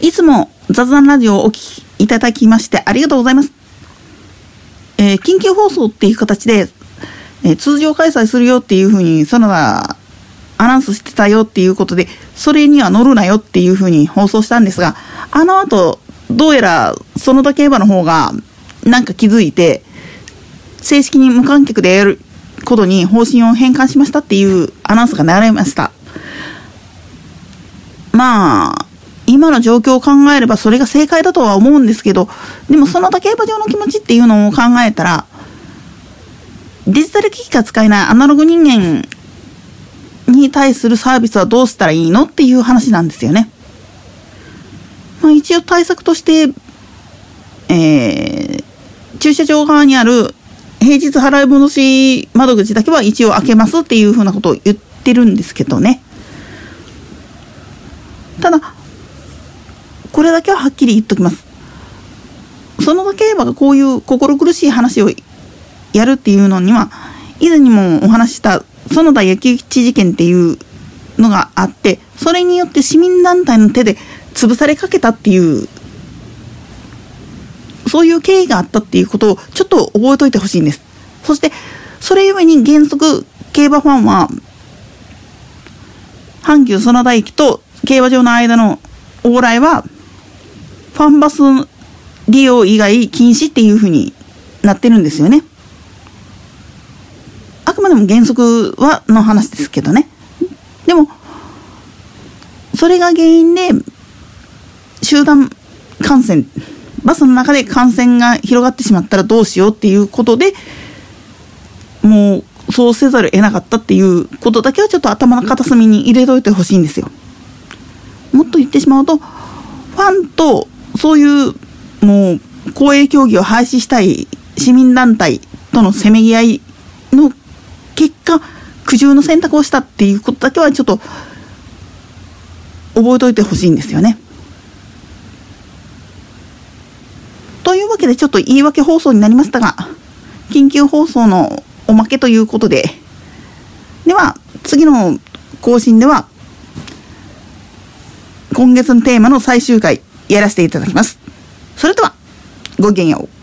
いつも雑談ラジオをお聞きいただきましてありがとうございます。えー、緊急放送っていう形で、えー、通常開催するよっていうふうに、そのアナウンスしてたよっていうことで、それには乗るなよっていうふうに放送したんですが、あの後、どうやら、その他競馬の方が、なんか気づいて、正式に無観客でやることに方針を変換しましたっていうアナウンスが流れました。まあ、今の状況を考えればそれが正解だとは思うんですけど、でもその他競馬場の気持ちっていうのを考えたら、デジタル機器が使えないアナログ人間に対するサービスはどうしたらいいのっていう話なんですよね。まあ、一応対策として、えー、駐車場側にある平日払い戻し窓口だけは一応開けますっていうふうなことを言ってるんですけどね。ただ、これだけははっきり言っときます。そのだけ馬がこういう心苦しい話をやるっていうのには、以前にもお話した園田焼き地事件っていうのがあって、それによって市民団体の手で潰されかけたっていう、そういう経緯があったっていうことをちょっと覚えといてほしいんです。そして、それゆえに原則、競馬ファンは、阪急園田駅と競馬場の間の往来は、ファンバス利用以外禁止っていうふうになってるんですよね。あくまでも原則はの話ですけどね。でも、それが原因で、集団感染、バスの中で感染が広がってしまったらどうしようっていうことで、もうそうせざるを得なかったっていうことだけはちょっと頭の片隅に入れといてほしいんですよ。もっと言ってしまうと、ファンとそういうもう公営競技を廃止したい市民団体とのせめぎ合いの結果、苦渋の選択をしたっていうことだけはちょっと覚えておいてほしいんですよね。というわけでちょっと言い訳放送になりましたが、緊急放送のおまけということで、では次の更新では今月のテーマの最終回やらせていただきます。それでは、ごきげんよう。